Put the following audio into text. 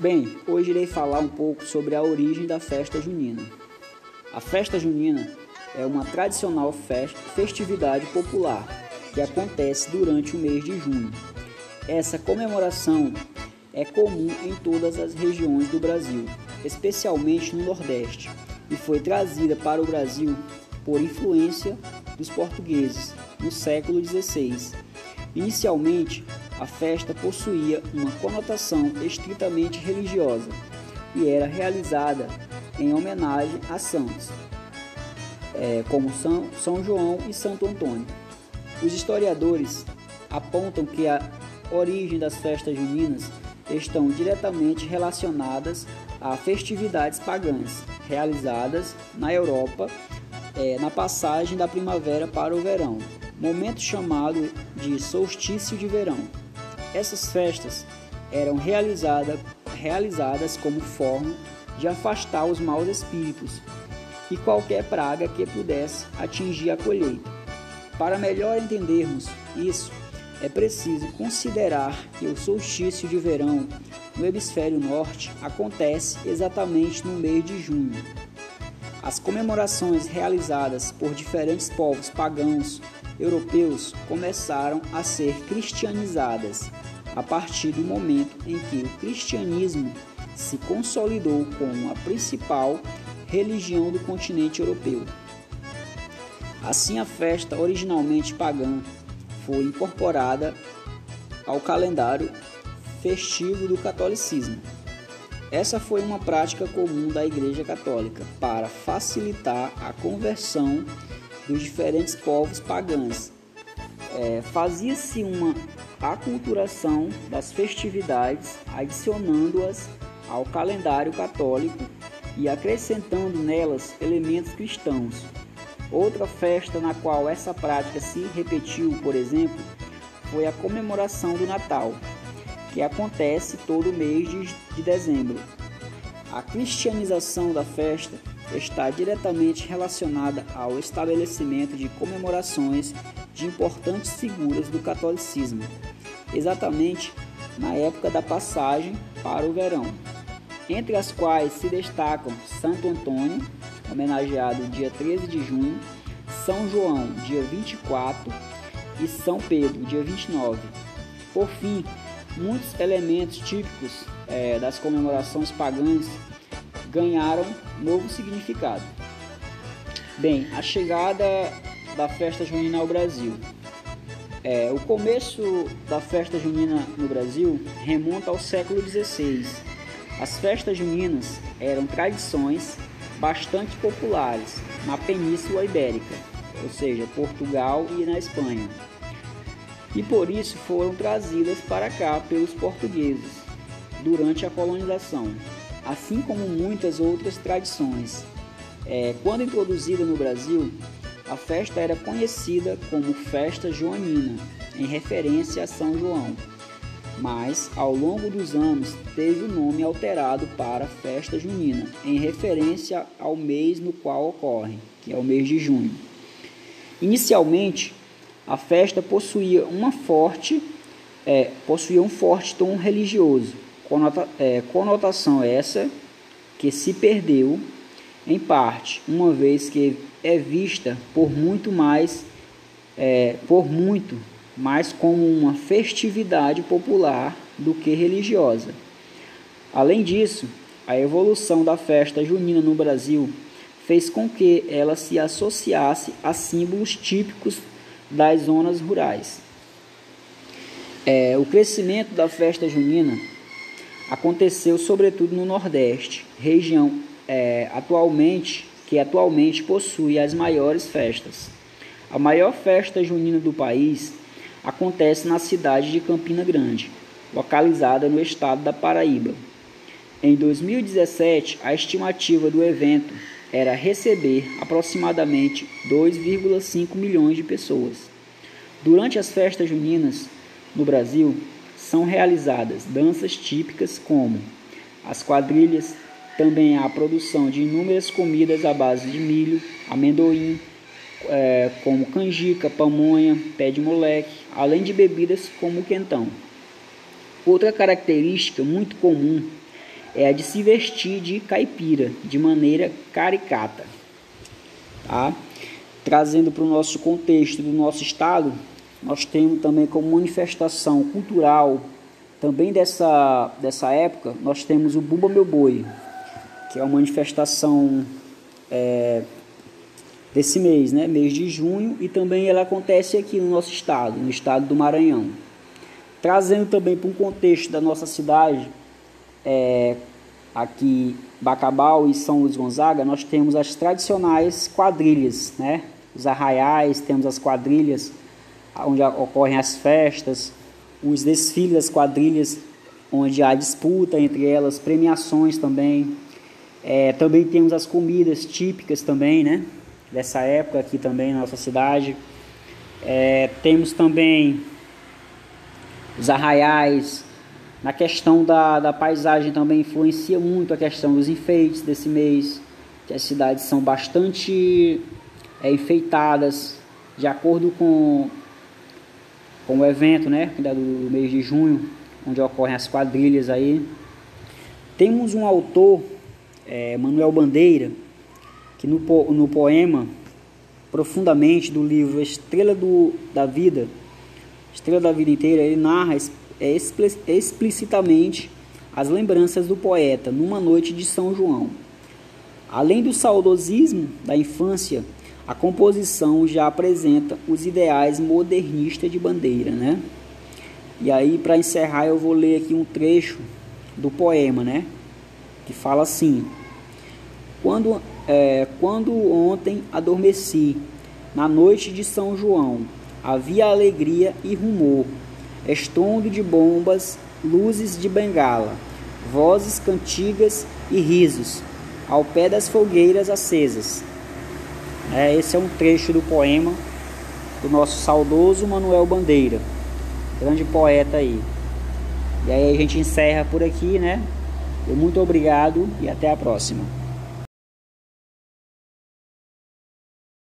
Bem, hoje irei falar um pouco sobre a origem da festa junina. A festa junina é uma tradicional festividade popular que acontece durante o mês de junho. Essa comemoração é comum em todas as regiões do Brasil, especialmente no Nordeste, e foi trazida para o Brasil por influência dos portugueses no século XVI. Inicialmente, a festa possuía uma conotação estritamente religiosa e era realizada em homenagem a santos, é, como São, São João e Santo Antônio. Os historiadores apontam que a origem das festas juninas estão diretamente relacionadas a festividades pagãs realizadas na Europa é, na passagem da primavera para o verão, momento chamado de solstício de verão. Essas festas eram realizada, realizadas como forma de afastar os maus espíritos e qualquer praga que pudesse atingir a colheita. Para melhor entendermos isso, é preciso considerar que o solstício de verão no hemisfério norte acontece exatamente no mês de junho. As comemorações realizadas por diferentes povos pagãos europeus começaram a ser cristianizadas a partir do momento em que o cristianismo se consolidou como a principal religião do continente europeu. Assim, a festa originalmente pagã foi incorporada ao calendário festivo do catolicismo. Essa foi uma prática comum da Igreja Católica para facilitar a conversão dos diferentes povos pagãos. É, Fazia-se uma aculturação das festividades, adicionando-as ao calendário católico e acrescentando nelas elementos cristãos. Outra festa na qual essa prática se repetiu, por exemplo, foi a comemoração do Natal, que acontece todo mês de dezembro. A cristianização da festa está diretamente relacionada ao estabelecimento de comemorações de importantes figuras do catolicismo, exatamente na época da passagem para o verão, entre as quais se destacam Santo Antônio, homenageado dia 13 de junho, São João, dia 24 e São Pedro, dia 29. Por fim, muitos elementos típicos é, das comemorações pagãs ganharam novo significado. Bem, a chegada da festa junina ao Brasil. É, o começo da festa junina no Brasil remonta ao século XVI. As festas juninas eram tradições bastante populares na Península Ibérica, ou seja, Portugal e na Espanha. E por isso foram trazidas para cá pelos portugueses durante a colonização assim como muitas outras tradições. É, quando introduzida no Brasil, a festa era conhecida como Festa Joanina, em referência a São João, mas ao longo dos anos teve o nome alterado para Festa Junina, em referência ao mês no qual ocorre, que é o mês de junho. Inicialmente, a festa possuía uma forte, é, possuía um forte tom religioso, Conota, é, conotação essa que se perdeu em parte, uma vez que é vista por muito mais, é, por muito mais como uma festividade popular do que religiosa. Além disso, a evolução da festa junina no Brasil fez com que ela se associasse a símbolos típicos das zonas rurais. É, o crescimento da festa junina aconteceu sobretudo no Nordeste, região é, atualmente que atualmente possui as maiores festas. A maior festa junina do país acontece na cidade de Campina Grande, localizada no estado da Paraíba. Em 2017, a estimativa do evento era receber aproximadamente 2,5 milhões de pessoas. Durante as festas juninas no Brasil, são realizadas danças típicas como as quadrilhas, também há a produção de inúmeras comidas à base de milho, amendoim, é, como canjica, pamonha, pé de moleque, além de bebidas como quentão. Outra característica muito comum é a de se vestir de caipira, de maneira caricata. Tá? Trazendo para o nosso contexto do nosso estado, nós temos também como manifestação cultural, também dessa, dessa época, nós temos o Bumba Meu Boi, que é uma manifestação é, desse mês, né? mês de junho, e também ela acontece aqui no nosso estado, no estado do Maranhão. Trazendo também para um contexto da nossa cidade, é, aqui Bacabal e São Luís Gonzaga, nós temos as tradicionais quadrilhas, né? os arraiais, temos as quadrilhas onde ocorrem as festas, os desfiles das quadrilhas, onde há disputa entre elas, premiações também. É, também temos as comidas típicas também, né? Dessa época aqui também na nossa cidade. É, temos também os arraiais. Na questão da, da paisagem também influencia muito a questão dos enfeites desse mês, que as cidades são bastante é, enfeitadas de acordo com, com o evento, né? Do, mês de junho, onde ocorrem as quadrilhas aí. Temos um autor, é, Manuel Bandeira, que no, no poema Profundamente do livro Estrela do, da Vida, Estrela da Vida Inteira, ele narra explicitamente as lembranças do poeta numa noite de São João. Além do saudosismo da infância, a composição já apresenta os ideais modernistas de Bandeira, né? E aí, para encerrar, eu vou ler aqui um trecho do poema, né? Que fala assim: Quando é, quando ontem adormeci, na noite de São João, havia alegria e rumor, estrondo de bombas, luzes de bengala, vozes cantigas e risos, ao pé das fogueiras acesas. É, esse é um trecho do poema do nosso saudoso Manuel Bandeira, grande poeta aí. E aí a gente encerra por aqui, né? Muito obrigado e até a próxima.